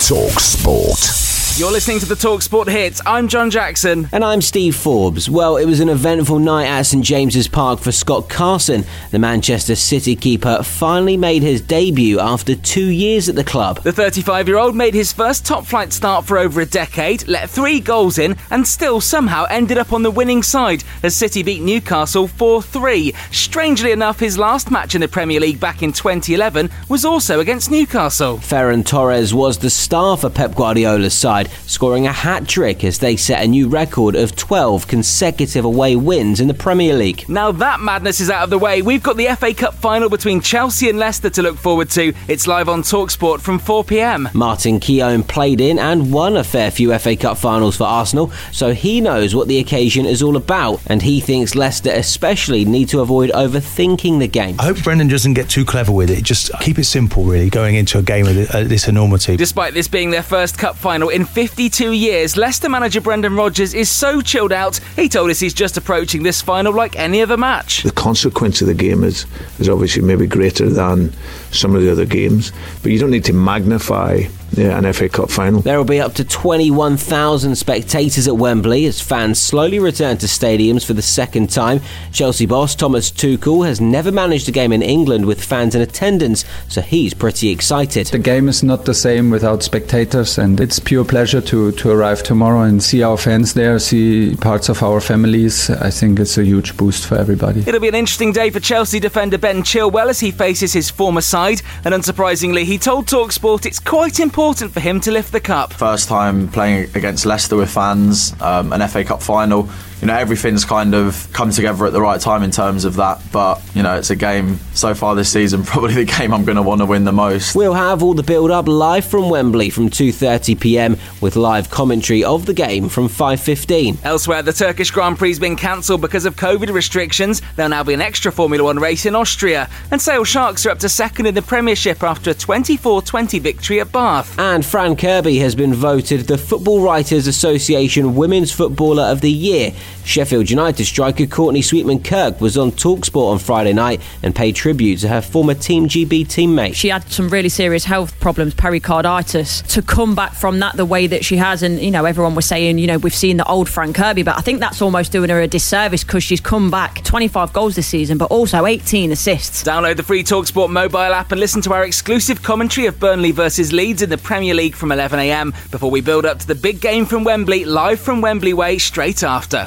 Talk Sport. You're listening to the Talk Sport Hits. I'm John Jackson. And I'm Steve Forbes. Well, it was an eventful night at St James's Park for Scott Carson. The Manchester City keeper finally made his debut after two years at the club. The 35 year old made his first top flight start for over a decade, let three goals in, and still somehow ended up on the winning side as City beat Newcastle 4 3. Strangely enough, his last match in the Premier League back in 2011 was also against Newcastle. Ferran Torres was the star for Pep Guardiola's side scoring a hat trick as they set a new record of 12 consecutive away wins in the Premier League. Now that madness is out of the way, we've got the FA Cup final between Chelsea and Leicester to look forward to. It's live on Talksport from 4 pm. Martin Keown played in and won a fair few FA Cup finals for Arsenal, so he knows what the occasion is all about, and he thinks Leicester especially need to avoid overthinking the game. I hope Brendan doesn't get too clever with it. Just keep it simple, really, going into a game of uh, this enormity. Despite this being their first cup final in 52 years, Leicester manager Brendan Rodgers is so chilled out, he told us he's just approaching this final like any other match. The consequence of the game is, is obviously maybe greater than some of the other games, but you don't need to magnify yeah, an FA Cup final. There will be up to 21,000 spectators at Wembley as fans slowly return to stadiums for the second time. Chelsea boss Thomas Tuchel has never managed a game in England with fans in attendance, so he's pretty excited. The game is not the same without spectators, and it's pure pleasure to, to arrive tomorrow and see our fans there, see parts of our families. I think it's a huge boost for everybody. It'll be an interesting day for Chelsea defender Ben Chilwell as he faces his former side, and unsurprisingly, he told Talksport it's quite important important for him to lift the cup. First time playing against Leicester with fans, um, an FA Cup final you know everything's kind of come together at the right time in terms of that. But you know it's a game so far this season, probably the game I'm going to want to win the most. We'll have all the build-up live from Wembley from 2:30 p.m. with live commentary of the game from 5:15. Elsewhere, the Turkish Grand Prix has been cancelled because of COVID restrictions. There'll now be an extra Formula One race in Austria, and Sale Sharks are up to second in the Premiership after a 24-20 victory at Bath. And Fran Kirby has been voted the Football Writers Association Women's Footballer of the Year. Sheffield United striker Courtney Sweetman Kirk was on Talksport on Friday night and paid tribute to her former Team GB teammate. She had some really serious health problems, pericarditis. To come back from that the way that she has, and you know, everyone was saying, you know, we've seen the old Fran Kirby, but I think that's almost doing her a disservice because she's come back 25 goals this season, but also 18 assists. Download the free Talksport mobile app and listen to our exclusive commentary of Burnley versus Leeds in the Premier League from 11am before we build up to the big game from Wembley, live from Wembley Way straight after.